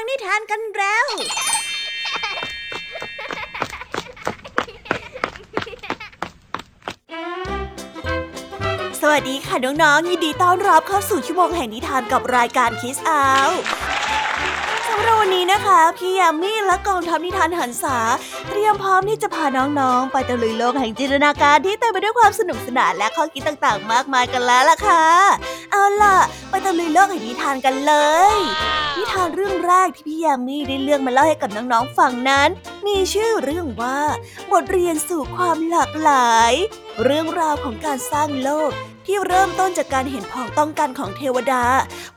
งนิทานกันแล้ว สวัสดีค่ะน้องๆยินดีต้อนรับเข้าสู่ชั่วโมงแห่งนิทานกับรายการคิสอาวสำหรับวันนี้นะคะ พี่ยามี่และกองทัพนิทานหันษาเตรียมพร้อมที่จะพาน้องๆ ไปตะลุยโลกแห่งจินตนาการที่เต็มไปด้วยความสนุกสนานและข้อคิดต่างๆ มากมายกันแล้วล่ะค่ะ เอาล่ะ ไปตะลุยโลกแห่งนิทานกันเลย นิทานเรื่องแรกที่พี่ยามีได้เลือกมาเล่าให้กับน้องๆฟังนั้น มีชื่อเรื่องว่า บทเรียนสู่ความหลากหลาย เรื่องราวของการสร้างโลกที่เริ่มต้นจากการเห็นพ้องต้องกันของเทวดา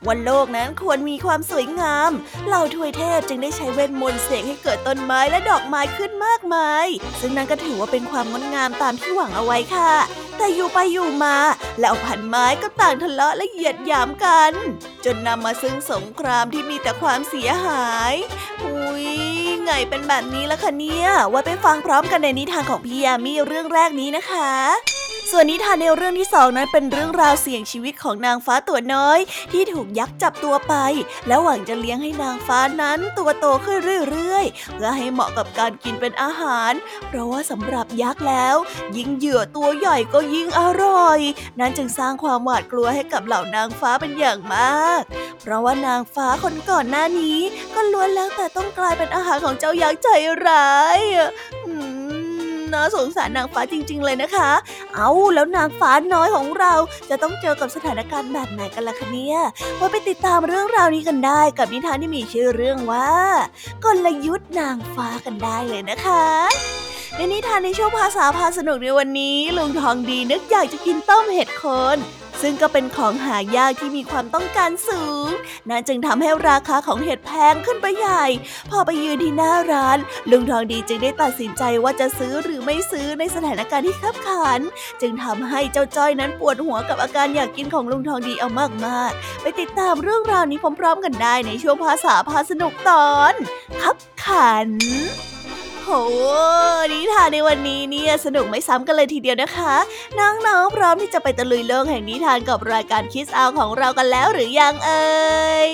ว่าโลกนั้นควรมีความสวยงามเหล่าทวยเทพจึงได้ใช้เวทมนต์เสกให้เกิดต้นไม้และดอกไม้ขึ้นมากมาย ซึ่งนั่นก็ถือว่าเป็นความงดงามตามที่หวังเอาไว้ค่ะ แต่อยู่ไปอยู่มาแล้วพันไม้ก็ต่างทะเลาะและเหยียดหยามกัน จนนำมาซึ่งสงครามที่มีแต่ความเสียหายอุ้ยไงเป็นแบบนี้ละคะเนี่ย ไว้ไปฟังพร้อมกันในนิทานของพี่ยามีเรื่องแรกนี้นะคะ ส่วนนิทานในเรื่องที่สองนั้นเป็นเรื่องราวเสี่ยงชีวิตของนางฟ้าตัวน้อย ที่ถูกยักษ์จับตัวไป แล้วหวังจะเลี้ยงให้นางฟ้านั้นตัวโตขึ้นเรื่อยๆ เพื่อให้เหมาะกับการกินเป็นอาหาร เพราะว่าสำหรับยักษ์แล้ว ยิ่งเหยื่อตัวใหญ่ก็ยิ่งอร่อย นั้นจึงสร้างความหวาดกลัวให้กับเหล่านางฟ้าเป็นอย่างมาก เพราะว่านางฟ้าคนก่อนหน้านี้ ก็ล้วนแล้วแต่ต้องกลายเป็นอาหารของเจ้ายักษ์ใจร้ายอืม น่าสงสารนางฟ้าจริง ๆ เลยนะคะ เอาแล้วนางฟ้าน้อยของเราจะต้องเจอกับสถานการณ์แบบไหนกันล่ะคะเนี่ยว่าไปติดตามเรื่องราวนี้กันได้กับนิทานที่มีชื่อเรื่องว่ากลยุทธ์นางฟ้ากันได้เลยนะคะในนิทานในช่วงภาษาพาสนุกในวันนี้ลุงทองดีนึกอยากจะกินต้มเห็ดโคน ซึ่งก็เป็นของหายากที่มีความต้องการสูง นั่นจึงทำให้ราคาของเห็ดแพงขึ้นไปใหญ่ พอไปยืนที่หน้าร้าน ลุงทองดีจึงได้ตัดสินใจว่าจะซื้อหรือไม่ซื้อในสถานการณ์ที่ขับขัน จึงทำให้เจ้าจ้อยนั้นปวดหัวกับอาการอยากกินของลุงทองดีเอามากๆ ไปติดตามเรื่องราวนี้พร้อมๆกันได้ในช่วงภาษาพาสนุกตอนขับขัน โหนิทานในวันนี้เนี่ยสนุกไม่ซ้ำกันเลยทีเดียวนะคะ น้องๆพร้อมที่จะไปตะลุยโลกแห่งนิทานกับรายการคิสอาของเรากันแล้วหรือยังเอ่ย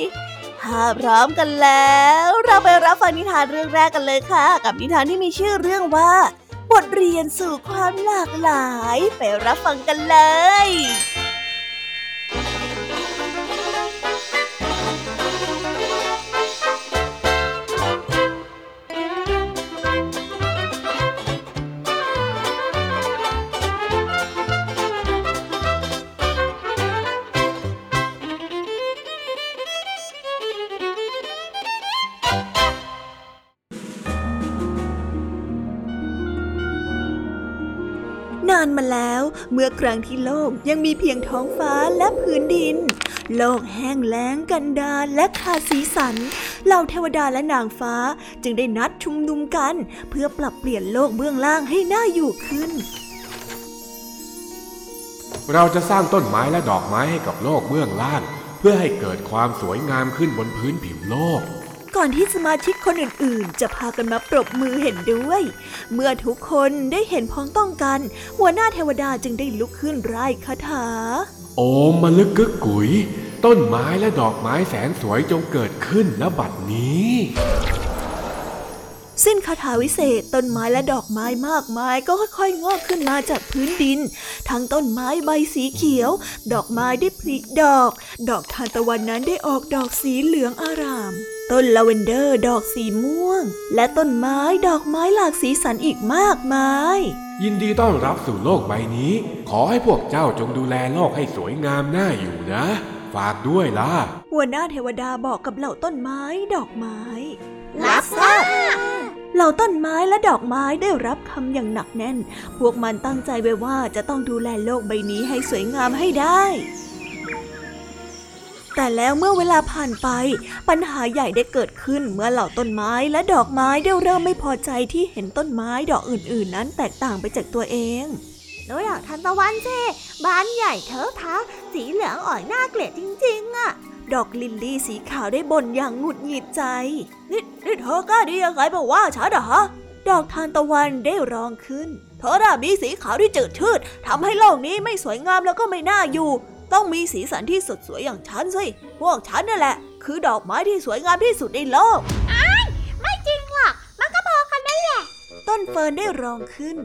ถ้าพร้อมกันแล้ว เราไปรับฟังนิทานเรื่องแรกกันเลยค่ะ กับนิทานที่มีชื่อเรื่องว่า บทเรียนสู่ความหลากหลาย ไปรับฟังกันเลย แล้ว เมื่อครั้งที่โลกยังมีเพียงท้องฟ้าและพื้นดิน โลกแห้งแล้งกันดารและขาดสีสัน เหล่าเทวดาและนางฟ้าจึงได้นัดชุมนุมกัน เพื่อปรับเปลี่ยนโลกเบื้องล่างให้น่าอยู่ขึ้น เราจะสร้างต้นไม้และดอกไม้ให้กับโลกเบื้องล่าง เพื่อให้เกิดความสวยงามขึ้นบนพื้นผิวโลก ก่อนที่สมาชิกคนอื่นๆ จะพากันมาปรบมือเห็นด้วย เมื่อทุกคนได้เห็นพ้องต้องกัน หัวหน้าเทวดาจึงได้ลุกขึ้นร่ายคาถา โอมมะลึกกึกกุ๋ยต้นไม้และดอกไม้แสนสวยจงเกิดขึ้นณบัดนี้ สิ้นคาถาวิเศษต้นไม้และดอกไม้มากมาย ก็ค่อยๆงอกขึ้นมาจากพื้นดิน ทั้งต้นไม้ใบสีเขียว ดอกไม้ได้ผลิดอก ดอกทานตะวันนั้นได้ออกดอกสีเหลืองอาราม ต้นลาเวนเดอร์ดอกสีม่วง และต้นไม้ดอกไม้หลากสีสันอีกมากมาย ยินดีต้อนรับสู่โลกใบนี้ ขอให้พวกเจ้าจงดูแลโลกให้สวยงามน่าอยู่นะ ฝากด้วยล่ะหัวหน้าเทวดาบอกกับเหล่าต้นไม้ดอกไม้ รับทราบเหล่าต้นไม้และดอกไม้ได้รับคำอย่างหนักแน่น พวกมันตั้งใจไว้ว่าจะต้องดูแลโลกใบนี้ให้สวยงามให้ได้ แต่แล้วเมื่อเวลาผ่านไป ปัญหาใหญ่ได้เกิดขึ้นเมื่อเหล่าต้นไม้และดอกไม้ได้เริ่มไม่พอใจที่เห็นต้นไม้ดอกอื่น ๆ นั้นแตกต่างไปจากตัวเองดูดอกทานตะวันสิบานใหญ่เถอะทะสีเหลืองอ่อยน่าเกลียดจริง ๆอะ ดอกลิลลี่สีขาวได้บ่นอย่างหงุดหงิดใจนี่นี่เธอกล้าดียังไงมาว่าฉันเหรอดอกทานตะวันได้ร้องขึ้น เธอน่ะมีสีขาวที่จืดชืดทำให้โลกนี้ไม่สวยงามแล้วก็ไม่น่าอยู่ ต้องมีสีสันที่สดสวยอย่างฉันสิ พวกฉันนั่นแหละ คือดอกไม้ที่สวยงามที่สุดในโลก ไม่จริงหรอก มันก็พอกันนั่นแหละ ต้นเฟิร์นได้ร้องขึ้น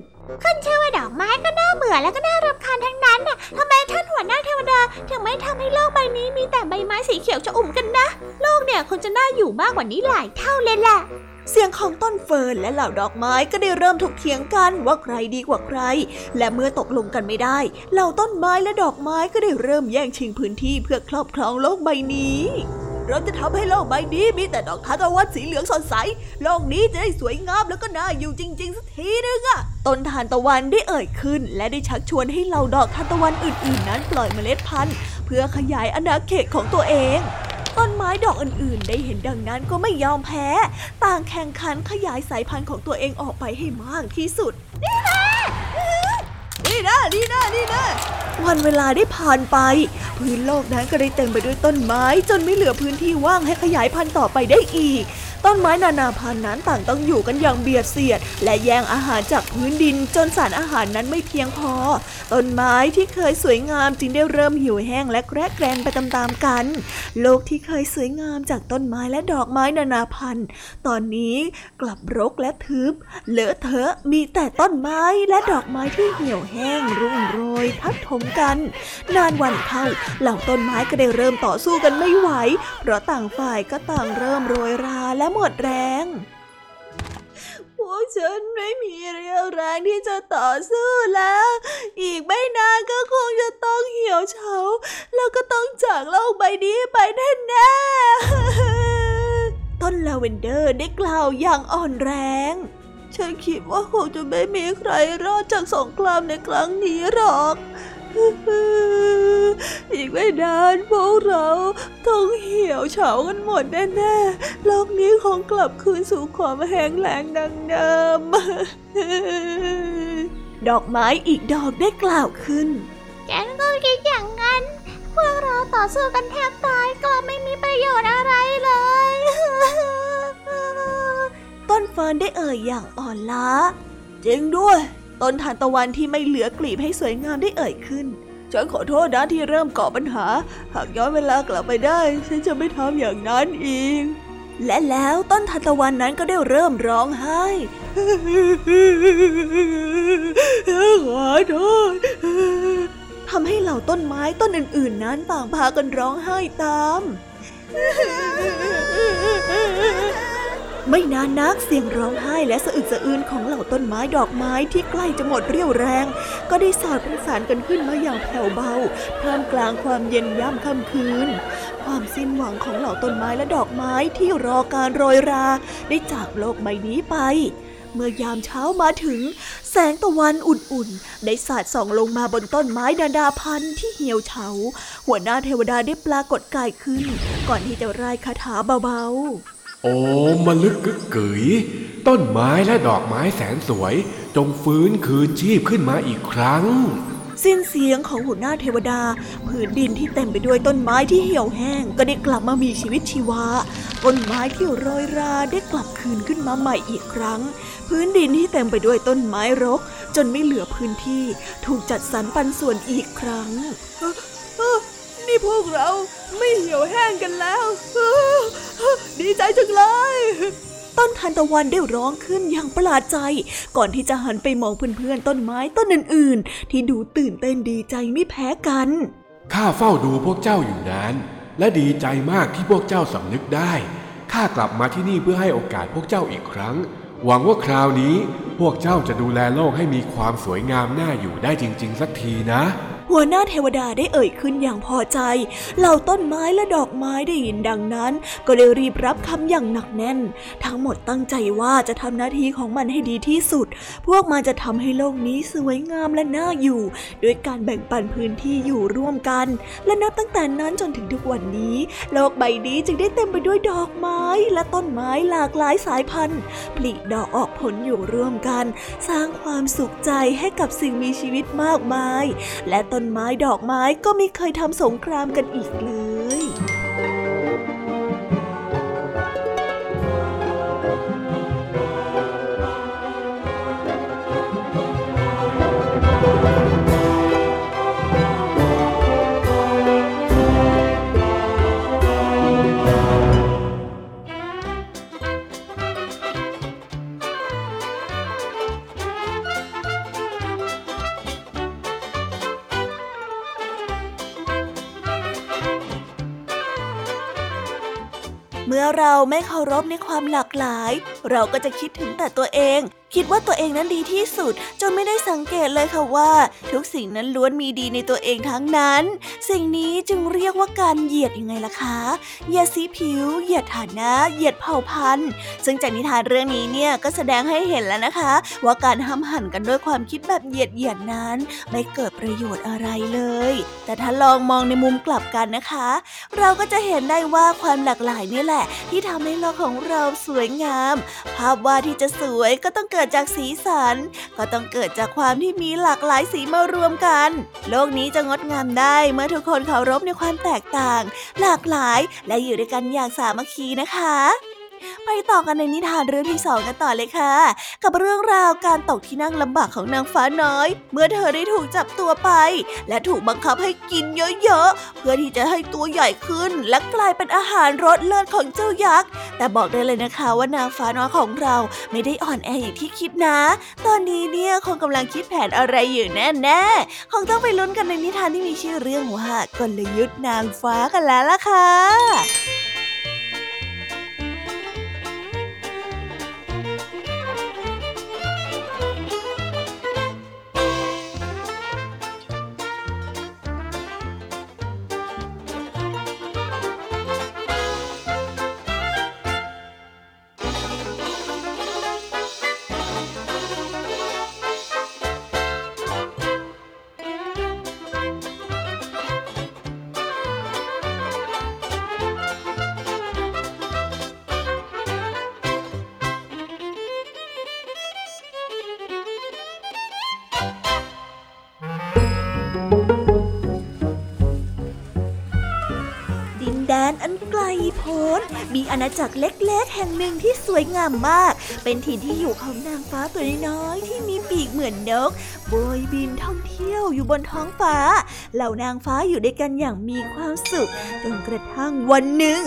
ขึ้นชื่อว่าดอกไม้ก็น่าเบื่อแล้วก็น่ารำคาญทั้งนั้นน่ะทำไมท่านหัวหน้าเทวดาถึงไม่ทำให้โลกใบนี้มีแต่ใบไม้สีเขียวชอุ่มกันนะ โลกเนี่ยคงจะน่าอยู่มากกว่านี้หลายเท่าเลยแหละเสียงของต้นเฟิร์นและเหล่าดอกไม้ก็ได้เริ่มถกเถียงกันว่าใครดีกว่าใคร และเมื่อตกลงกันไม่ได้ เหล่าต้นไม้และดอกไม้ก็ได้เริ่มแย่งชิงพื้นที่เพื่อครอบครองโลกใบนี้ เราจะทำให้โลกใบนี้มีแต่ดอกทานตะวันสีเหลืองสดใส โลกนี้จะได้สวยงามแล้วก็น่าอยู่จริงๆสักทีนึงอะต้นทานตะวันได้เอ่ยขึ้น และได้ชักชวนให้เหล่าดอกทานตะวันอื่นๆ นั้นปล่อยเมล็ดพันธุ์ เพื่อขยายอาณาเขตของตัวเองต้นไม้ดอกอื่นๆ ได้เห็นดังนั้นก็ไม่ยอมแพ้ ต่างแข่งขันขยายสายพันธุ์ของตัวเองออกไปให้มากที่สุด นี่นะนี่นะนี่นะ วันเวลาได้ผ่านไป พื้นโลกนั้นก็ได้เต็มไปด้วยต้นไม้ จนไม่เหลือพื้นที่ว่างให้ขยายพันธุ์ต่อไปได้อีก ต้นไม้นานาพันธุ์นั้นต่างต้องอยู่กันอย่างเบียดเสียด และแย่งอาหารจากพื้นดินจนสารอาหารนั้นไม่เพียงพอ ต้นไม้ที่เคยสวยงามจึงได้เริ่มเหี่ยวแห้งและแกรกแกรนไปตามๆกัน โลกที่เคยสวยงามจากต้นไม้และดอกไม้นานาพันธุ์ ตอนนี้กลับรกและทึบ เลอะเทอะมีแต่ต้นไม้และดอกไม้ที่เหี่ยวแห้งรุ่งโรยทับถมกัน นานวันเข้าเหล่าต้นไม้ก็ได้เริ่มต่อสู้กันไม่ไหว เพราะต่างฝ่ายก็ต่างเริ่มโรยราและหมดแรง พวกฉันไม่มีเรี่ยวแรงที่จะต่อสู้แล้ว อีกไม่นานก็คงจะต้องเหี่ยวเฉา แล้วก็ต้องจากโลกใบนี้ไปแน่ๆต้นลาเวนเดอร์ได้กล่าวอย่างอ่อนแรงฉันคิดว่าคงจะไม่มีใครรอดจากสงครามในครั้งนี้หรอก อีกไม่นานพวกเราต้องเหี่ยวเฉากันหมดแน่ๆโลกนี้คงกลับคืนสู่ความแห้งแล้งดังเดิม ดอกไม้อีกดอกได้กล่าวขึ้น ฉันก็คิดอย่างนั้น พวกเราต่อสู้กันแทบตายก็ไม่มีประโยชน์อะไรเลย ต้นเฟิร์นได้เอ่ยอย่างอ่อนล้า จริงด้วย ต้นทานตะวันที่ไม่เหลือกลีบให้สวยงามได้เอ่ยขึ้น ฉันขอโทษนะที่เริ่มก่อปัญหา หากย้อนเวลากลับไปได้ ฉันจะไม่ทำอย่างนั้นอีก และแล้วต้นทานตะวันนั้นก็ได้เริ่มร้องไห้ ขอโทษทำให้เหล่าต้นไม้ต้นอื่น ๆ นั้นต่างพากันร้องไห้ตาม ไม่นานนักเสียงร้องไห้และสะอึกสะอื้นของเหล่าต้นไม้ดอกไม้ที่ใกล้จะหมดเรี่ยวแรง ก็ได้สอดประสานกันขึ้นมาอย่างแผ่วเบาท่ามกลางความเย็นย่ำค่ำคืน ความสิ้นหวังของเหล่าต้นไม้และดอกไม้ที่รอการโรยรา ได้จากโลกใบนี้ไปเมื่อยามเช้ามาถึง แสงตะวันอุ่นๆ ได้สาดส่องลงมาบนต้นไม้นานาพันธุ์ที่เหี่ยวเฉา หัวหน้าเทวดาได้ปรากฏกายขึ้น ก่อนที่จะร่ายคาถาเบาๆ โอ้มลึกกึกกึ๋ยต้นไม้และดอกไม้แสนสวย จงฟื้นคืนชีพขึ้นมาอีกครั้ง สิ้นเสียงของหัวหน้าเทวดา ผืนดินที่เต็มไปด้วยต้นไม้ที่เหี่ยวแห้ง ก็ได้กลับมามีชีวิตชีวา ต้นไม้ที่โรยราได้กลับคืนขึ้นมาใหม่อีกครั้ง พื้นดินที่เต็มไปด้วยต้นไม้รก จนไม่เหลือพื้นที่ ถูกจัดสรรปันส่วนอีกครั้ง นี่พวกเราไม่เหี่ยวแห้งกันแล้ว ดีใจจังเลย ต้นทานตะวันได้ร้องขึ้นอย่างประหลาดใจ ก่อนที่จะหันไปมองเพื่อนๆต้นไม้ต้นอื่นๆ ที่ดูตื่นเต้นดีใจไม่แพ้กัน ข้าเฝ้าดูพวกเจ้าอยู่นานและดีใจมากที่พวกเจ้าสำนึกได้ ข้ากลับมาที่นี่เพื่อให้โอกาสพวกเจ้าอีกครั้ง หวังว่าคราวนี้พวกเจ้าจะดูแลโลกให้มีความสวยงามน่าอยู่ได้จริง ๆ สักทีนะ หัวหน้าเทวดาได้เอ่ยขึ้นอย่างพอใจ เหล่าต้นไม้และดอกไม้ได้ยินดังนั้น ก็ได้รีบรับคำอย่างหนักแน่น ทั้งหมดตั้งใจว่าจะทำหน้าที่ของมันให้ดีที่สุด พวกมันจะทำให้โลกนี้สวยงามและน่าอยู่ ด้วยการแบ่งปันพื้นที่อยู่ร่วมกัน และนับตั้งแต่นั้นจนถึงทุกวันนี้ โลกใบนี้จึงได้เต็มไปด้วยดอกไม้และต้นไม้หลากหลายสายพันธุ์ผลิดอกออกผลอยู่ร่วมกัน สร้างความสุขใจให้กับสิ่งมีชีวิตมากมาย และต้น้นไม้ดอกไม้ก็ไม่เคยทำสงครามกันอีกเลย ไม่เคารพในความหลากหลาย เราก็จะคิดถึง แต่ตัวเอง คิดว่าตัวเองนั้นดีที่สุด จนไม่ได้สังเกตเลยค่ะว่า ทุกสิ่งนั้นล้วนมีดีในตัวเองทั้งนั้น สิ่งนี้จึงเรียกว่าการเหยียดยังไงล่ะคะเหยียดสีผิว เหยียดฐานะ เหยียดเผ่าพันธุ์ ซึ่งจากนิทานเรื่องนี้เนี่ยก็แสดงให้เห็นแล้วนะคะ ว่าการห้ามหันกันด้วยความคิดแบบเหยียดเหยียดนั้น ไม่เกิดประโยชน์อะไรเลย แต่ถ้าลองมองในมุมกลับกันนะคะ เราก็จะเห็นได้ว่าความหลากหลายนี่แหละ ที่ทำให้โลกของเราสวยงาม ภาพวาดที่จะสวยก็ต้องเกิดจากสีสัน ก็ต้องเกิดจากความที่มีหลากหลายสีมารวมกัน โลกนี้จะงดงามได้เมื่อทุกคนเคารพในความแตกต่าง หลากหลายและอยู่ด้วยกันอย่างสามัคคีนะคะ ไปต่อกันในนิทานเรื่องที่สองกันต่อเลยค่ะ กับเรื่องราวการตกที่นั่งลำบากของนางฟ้าน้อย เมื่อเธอได้ถูกจับตัวไป และถูกบังคับให้กินเยอะๆ เพื่อที่จะให้ตัวใหญ่ขึ้น และกลายเป็นอาหารรสเลิศของเจ้ายักษ์ แต่บอกได้เลยนะคะว่านางฟ้าน้อยของเราไม่ได้อ่อนแออย่างที่คิดนะ ตอนนี้เนี่ยคงกำลังคิดแผนอะไรอยู่แน่ๆ คงต้องไปลุ้นกันในนิทานที่มีชื่อเรื่องว่ากลยุทธ์นางฟ้ากันแล้วล่ะค่ะ ไกลโพ้นมีอาณาจักรเล็กๆ แห่งหนึ่งที่สวยงามมาก เป็นถิ่นที่อยู่ของนางฟ้าตัวน้อยที่มีปีกเหมือนนกโบยบินท่องเที่ยวอยู่บนท้องฟ้า เหล่านางฟ้าอยู่ด้วยกันอย่างมีความสุขจนกระทั่งวันหนึ่ง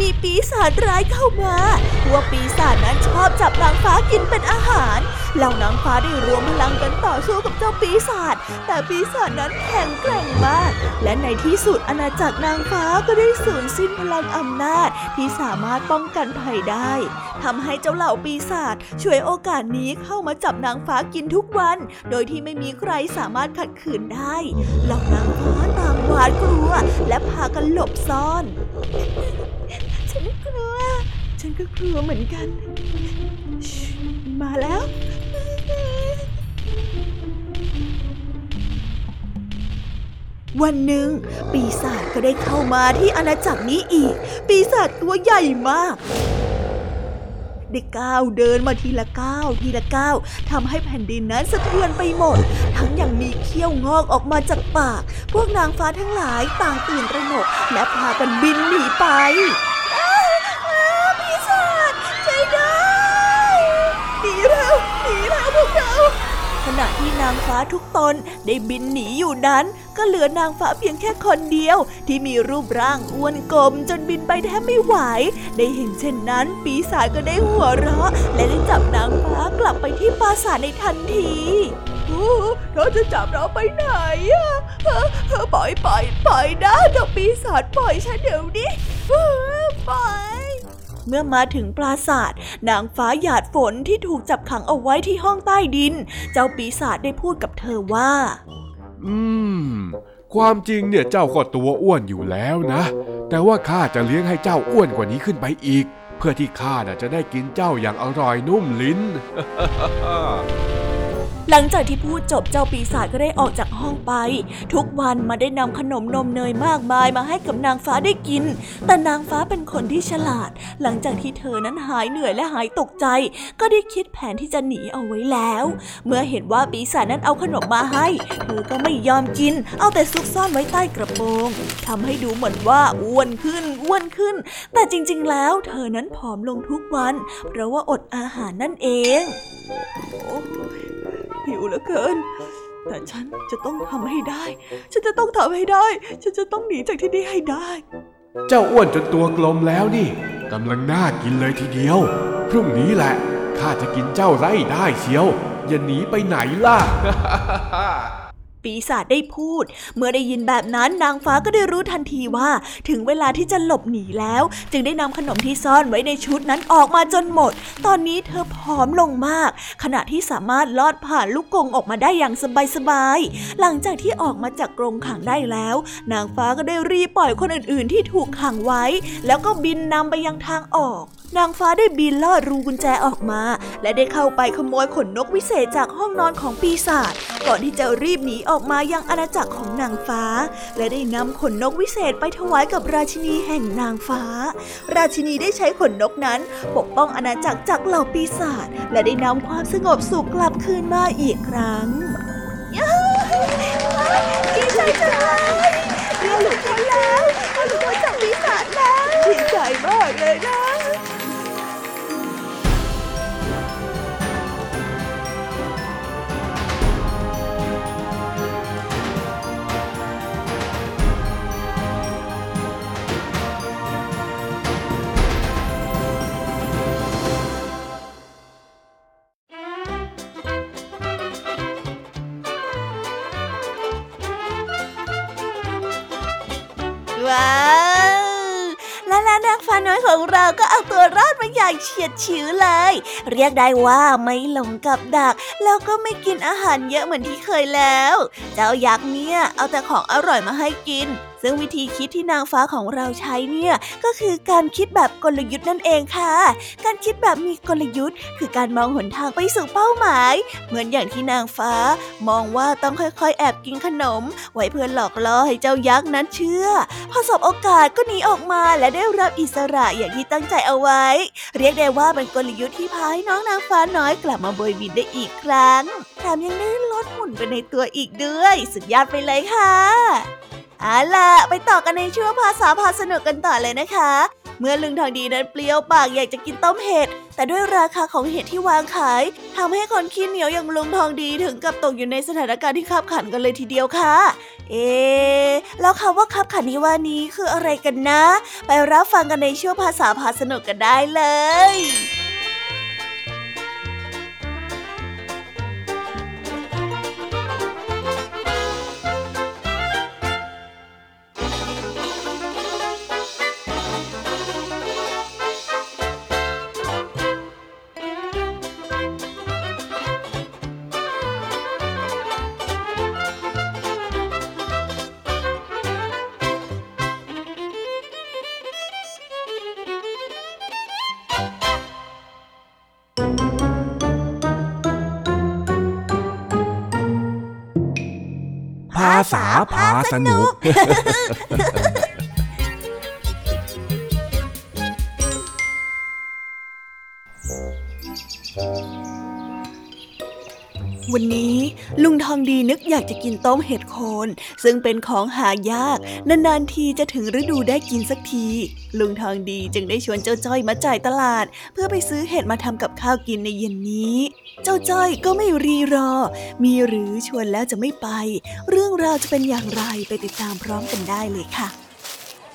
มีปีศาจร้ายเข้ามาพวกปีศาจนั้นชอบจับนางฟ้ากินเป็นอาหารเหล่านางฟ้าได้รวมพลังกันต่อสู้กับเจ้าปีศาจ แต่ปีศาจนั้นแข็งแกร่งมาก และในที่สุดอาณาจักรนางฟ้าก็ได้สูญสิ้นพลังอำนาจที่สามารถป้องกันภัยได้ทำให้เจ้าเหล่าปีศาจช่วยโอกาสนี้เข้ามาจับนางฟ้ากินทุกวัน โดยที่ไม่มีใครสามารถขัดขืนได้เหล่านางฟ้าต่างหวาดกลัว และพากันหลบซ่อน ฉันกลัว ฉันก็กลัวเหมือนกัน มาแล้ว วันหนึ่ง ปีศาจก็ได้เข้ามาที่อาณาจักรนี้อีก ปีศาจตัวใหญ่มาก ได้ก้าวเดินมาทีละก้าวทีละก้าวทำให้แผ่นดินนั้นสะเทือนไปหมด ทั้งยังมีเขี้ยวงอกออกมาจากปาก พวกนางฟ้าทั้งหลายต่างตื่นระหนกและพากันบินหนีไปปีศาจช่วยด้หนีแล้วหนีแล้วพวกเรา ขณะที่นางฟ้าทุกตนได้บินหนีอยู่นั้น ก็เหลือนางฟ้าเพียงแค่คนเดียว ที่มีรูปร่างอ้วนกลม จนบินไปแทบไม่ไหว ได้เห็นเช่นนั้น ปีศาจก็ได้หัวเราะ และได้จับนางฟ้ากลับไปที่ปราสาทในทันทีโอ้เธอจะจับเราไปไหนอะเออเออปล่อยปล่อยปล่อยนะเจ้าปีศาจปล่อยฉันเดี๋ยวนี้เออปล่อย เมื่อมาถึงปราศาสตร์นางฟ้าหยาดฝนที่ถูกจับขังเอาไว้ที่ห้องใต้ดิน เจ้าปีศาจได้พูดกับเธอว่า อืม ความจริงเนี่ยเจ้าก็ตัวอ้วนอยู่แล้วนะ แต่ว่าข้าจะเลี้ยงให้เจ้าอ้วนกว่านี้ขึ้นไปอีก เพื่อที่ข้าน่ะจะได้กินเจ้าอย่างอร่อยนุ่มลิ้น หลังจากที่พูดจบเจ้าปีศาจก็ได้ออกจากห้องไป ทุกวันมาได้นำขนมนมเนยมากมายมาให้กับนางฟ้าได้กิน แต่นางฟ้าเป็นคนที่ฉลาด หลังจากที่เธอนั้นหายเหนื่อยและหายตกใจ ก็ได้คิดแผนที่จะหนีเอาไว้แล้ว เมื่อเห็นว่าปีศาจนั้นเอาขนมมาให้ เธอก็ไม่ยอมกิน เอาแต่ซุกซ่อนไว้ใต้กระโปรงทำให้ดูเหมือนว่าอ้วนขึ้นอ้วนขึ้น แต่จริง ๆ แล้ว เธอนั้นผอมลงทุกวัน เพราะว่าอดอาหารนั่นเอง โอ้ หิวเหลือเกิน แต่ฉันจะต้องทำให้ได้ ฉันจะต้องทำให้ได้ ฉันจะต้องหนีจากที่นี่ให้ได้ เจ้าอ้วนจนตัวกลมแล้วนี่กำลังน่ากินเลยทีเดียว พรุ่งนี้แหละข้าจะกินเจ้าไร่ได้เชียว อย่าหนีไปไหนล่ะ ปีศาจได้พูด เมื่อได้ยินแบบนั้นนางฟ้าก็ได้รู้ทันทีว่า ถึงเวลาที่จะหลบหนีแล้ว จึงได้นำขนมที่ซ่อนไว้ในชุดนั้นออกมาจนหมด ตอนนี้เธอผอมลงมาก ขณะที่สามารถลอดผ่านลูกกรงออกมาได้อย่างสบายๆหลังจากที่ออกมาจากกรงขังได้แล้ว นางฟ้าก็ได้รีบปล่อยคนอื่นๆ ที่ถูกขังไว้ แล้วก็บินนำไปยังทางออกนางฟ้าได้บินลอดรูกุญแจออกมา และได้เข้าไปขโมยขนนกวิเศษจากห้องนอนของปีศาจก่อนที่จะรีบหนีออกมายังอาณาจักรของนางฟ้า และได้นำขนนกวิเศษไปถวายกับราชินีแห่งนางฟ้า ราชินีได้ใช้ขนนกนั้น ปกป้องอาณาจักรจากเหล่าปีศาจและได้นำความสงบสุขกลับคืนมาอีกครั้งย้าวดีใจจังเลยเรียนหลุดพ้นแล้วเราหลุดพ้นจากปีศาจแล้วดีใจมากเลยนะ ของเราก็เอาตัวรอดมาอย่างเฉียดฉิวเลย เรียกได้ว่าไม่หลงกับดัก แล้วก็ไม่กินอาหารเยอะเหมือนที่เคยแล้ว เจ้ายักษ์เนี่ยเอาแต่ของอร่อยมาให้กิน ซึ่งวิธีคิดที่นางฟ้าของเราใช้เนี่ยก็คือการคิดแบบกลยุทธ์นั่นเองค่ะ การคิดแบบมีกลยุทธ์ คือการมองหนทางไปสู่เป้าหมาย เหมือนอย่างที่นางฟ้า มองว่าต้องค่อยๆ แอบกินขนม ไว้เพื่อหลอกล่อให้เจ้ายักษ์นั้นเชื่อ พอสบโอกาสก็หนีออกมาและได้รับอิสระอย่างที่ตั้งใจเอาไว้ เรียกได้ว่าเป็นกลยุทธ์ที่พาให้น้องนางฟ้าน้อยกลับมาบยบินได้อีกครั้งแถมยังได้ลดหุ่นไปในตัวอีกด้วย สุดยอดไปเลยค่ะ เอาล่ะ ไปต่อกันในช่วงภาษาพาสนุกกันต่อเลยนะคะ เมื่อลุงทองดีนั้นเปรี้ยวปากอยากจะกินต้มเห็ด แต่ด้วยราคาของเห็ดที่วางขายทำให้คนขี้เหนียวอย่างลุงทองดีถึงกับตกอยู่ในสถานการณ์ที่ขับขันกันเลยทีเดียวค่ะ เอ๊แล้วคำว่าขับขันที่ว่านี้คืออะไรกันนะ ไปรับฟังกันในช่วงภาษาพาสนุกกันได้เลย ภาษาพาสนุก องดีนึกอยากจะกินต้มเห็ดโคน ซึ่งเป็นของหายาก นานๆทีจะถึงฤดูได้กินสักที ลุงทองดีจึงได้ชวนเจ้าจ้อยมาจ่ายตลาด เพื่อไปซื้อเห็ดมาทำกับข้าวกินในเย็นนี้ เจ้าจ้อยก็ไม่รีรอ มีหรือชวนแล้วจะไม่ไป เรื่องราวจะเป็นอย่างไรไปติดตามพร้อมกันได้เลยค่ะ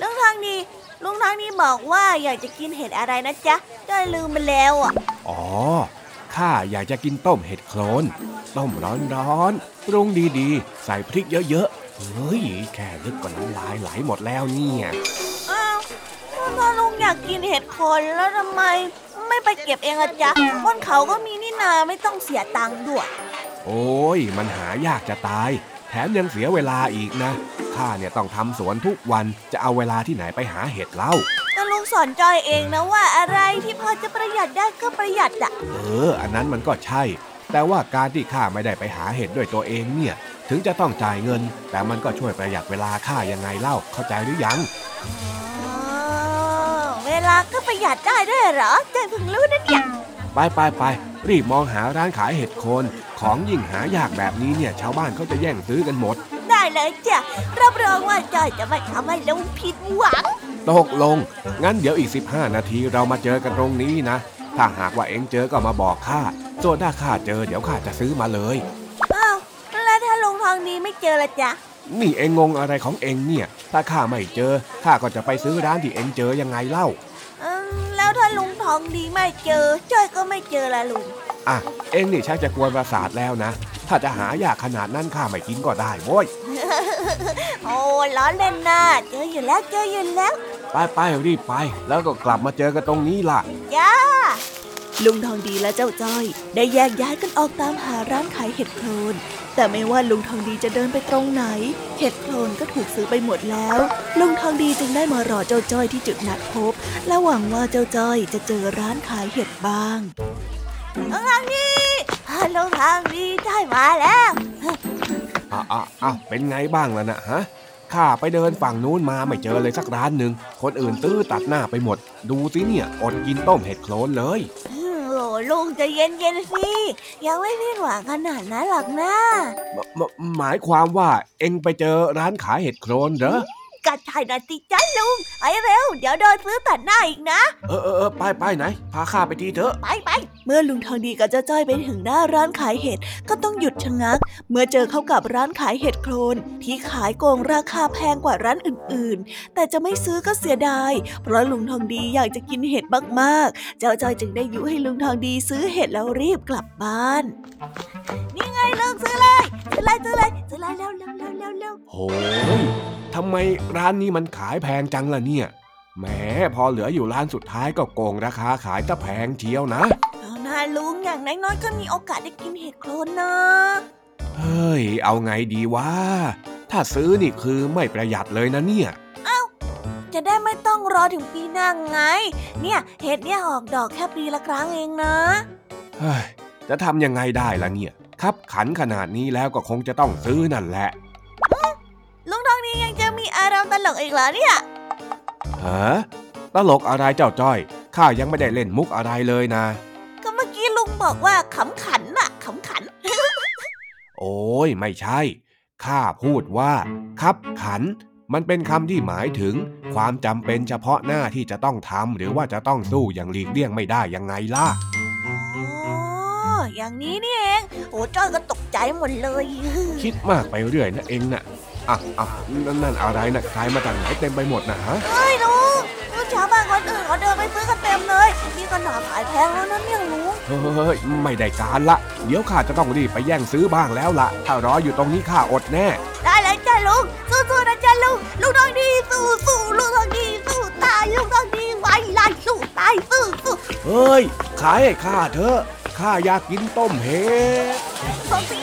ลุงทองดีลุงทองดีบอกว่าอยากจะกินเห็ดอะไรนะจ๊ะจ้อยลืมไปแล้วอะอ๋อ ข้าอยากจะกินต้มเห็ดโคลนต้มร้อนๆปรุงดีๆ ใส่พริกเยอะๆ เฮ้ย แค่นึกก็น้ำลายไหลหมดแล้วเนี่ยอ้าวถ้าลุงอยากกินเห็ดโคนแล้วทำไม ไม่ไปเก็บเองอะจ๊ะบนเขาก็มีนี่นาไม่ต้องเสียตังค์ด้วย โอ้ย มันหายากจะตาย แถมยังเสียเวลาอีกนะ ข้าเนี่ยต้องทำสวนทุกวันจะเอาเวลาที่ไหนไปหาเห็ดเล่าแต่ลุงสอนจอยเองนะว่าอะไรที่พอจะประหยัดได้ก็ประหยัดอะเออ อันนั้นมันก็ใช่ แต่ว่าการที่ข้าไม่ได้ไปหาเห็ดด้วยตัวเองเนี่ย ถึงจะต้องจ่ายเงิน แต่มันก็ช่วยประหยัดเวลาข้ายังไงเล่าเข้าใจหรือยังอ๋อเวลาก็ประหยัดได้ด้วยเหรอใจเพิ่งรู้นะเนี่ยไปไปไปรีบมองหาร้านขายเห็ดโคน ของยิ่งหายากแบบนี้เนี่ย ชาวบ้านเขาจะแย่งซื้อกันหมด ได้เลยจ้ะรับรองว่าจอยจะไม่ทำให้ลุงผิดหวัง ตกลง งั้นเดี๋ยวอีก 15 นาทีเรามาเจอกันตรงนี้นะ ถ้าหากว่าเอ็งเจอก็มาบอกข้าส่วนถ้าข้าเจอเดี๋ยวข้าจะซื้อมาเลย อ้าวแล้วถ้าลุงทองดีไม่เจอละจ๊ะ นี่เอ็งงงอะไรของเอ็งเนี่ย ถ้าข้าไม่เจอข้าก็จะไปซื้อร้านที่เอ็งเจอยังไงเล่าอืมแล้วถ้าลุงทองดีไม่เจอจอยก็ไม่เจอละลุง อะ เอ็งนี่ชักจะกวนประสาทแล้วนะ ถ้าจะหายากขนาดนั้นข้าไม่กินก็ได้โว้ย โอ้ล้อเล่นนะเจออยู่แล้วเจออยู่แล้ว ไปไปรีบไป แล้วก็กลับมาเจอกันตรงนี้ล่ะจ้าลุงทองดีและเจ้าจ้อย ได้แยกย้ายกันออกตามหาร้านขายเห็ดโคลนแต่ไม่ว่าลุงทองดีจะเดินไปตรงไหน เห็ดโคลนก็ถูกซื้อไปหมดแล้ว ลุงทองดีจึงได้มารอเจ้าจ้อยที่จุดนัดพบ และหวังว่าเจ้าจ้อยจะเจอร้านขายเห็ดบ้างลุงทองดีลุงทองดีได้มาแล้วอ้าวอ้าวอ้าวเป็นไงบ้างล่ะนะฮะ ข้าไปเดินฝั่งนู้นมาไม่เจอเลยสักร้านหนึ่ง คนอื่นตื้อตัดหน้าไปหมด ดูสิเนี่ยอดกินต้มเห็ดโคลนเลยโอ้ลุงใจะเย็นเย็นๆสิยังไม่ผิดหวังขนาดนั้นหรอกนะหมหมายความว่าเอ็งไปเจอร้านขายเห็ดโคลนเหรอ กัดไทยนาติจ้าลุงไปเร็ว เดี๋ยวโดนซื้อตัดหน้าอีกนะ เออเออเออไปไปไหน พาข้าไปทีเถอะ ไปไปเมื่อลุงทองดีกับเจ้าจ้อยไปถึงหน้าร้านขายเห็ดก็ต้องหยุดชะงัก เมื่อเจอเข้ากับร้านขายเห็ดโคลนที่ขายโกงราคาแพงกว่าร้านอื่นๆ แต่จะไม่ซื้อก็เสียดาย เพราะลุงทองดีอยากจะกินเห็ดมากๆ เจ้าจ้อยจึงได้ยุให้ลุงทองดีซื้อเห็ดแล้วรีบกลับบ้าน นี่ไงลุงซื้อเลยซื้อเลยซื้อเลยซื้อเลยเร็วเร็วเร็วเร็วเร็วโหยทำไมร้านนี้มันขายแพงจังล่ะเนี่ยแหมพอเหลืออยู่ร้านสุดท้ายก็โกงราคาขายตะแพงเชียวนะเอาหน้าลุงอย่างน้อยๆก็มีโอกาสได้กินเห็ดโคลนนะเฮ้ย เอาไงดีวะ ถ้าซื้อนี่คือไม่ประหยัดเลยนะเนี่ยจะได้ไม่ต้องรอถึงปีหน้าไง เนี่ย เห็ดเนี่ยออกดอกแค่ปีละครั้งเองนะเฮ้ยจะทำยังไงได้ล่ะเนี่ย ครับขันขนาดนี้แล้วก็คงจะต้องซื้อนั่นแหละ ตลกอีกเหรอเนี่ยฮะตลกอะไรเจ้าจ้อย ข้ายังไม่ได้เล่นมุกอะไรเลยนะ ก็เมื่อกี้ลุงบอกว่าขำขันน่ะขำขัน โอ้ยไม่ใช่ ข้าพูดว่าครับขัน มันเป็นคำที่หมายถึง ความจำเป็นเฉพาะหน้าที่จะต้องทำหรือว่าจะต้องสู้อย่างหลีกเลี่ยงไม่ได้ยังไงล่ะอ๋ออย่างนี้นี่เอง โอ้จ้อยก็ตกใจหมดเลย คิดมากไปเรื่อยนะเองน่ะ อะอะนั่นนั่นอะไรนะใครมาจากไหนเต็มไปหมดนะฮะเฮ้ยลุงลุงชาวบ้านคนอื่นเขาเดินไปซื้อกันเต็มเลยนี่ก็หนาขายแพงแล้วนะเนี่ยลุงเฮ้ยไม่ได้การละ เดี๋ยวข้าจะต้องรีบไปแย่งซื้อบ้างแล้วล่ะถ้ารออยู่ตรงนี้ข้าอดแน่ ได้เลยจ้าลุงสู้ๆนะจ้าลุงลุงทองดีสู้สู้ลุงทองดีสู้ตายลุงทองดีไว้ไล่สู้ตายสู้สู้เฮ้ยขายให้ข้าเถอะข้าอยากกินต้มเห็ด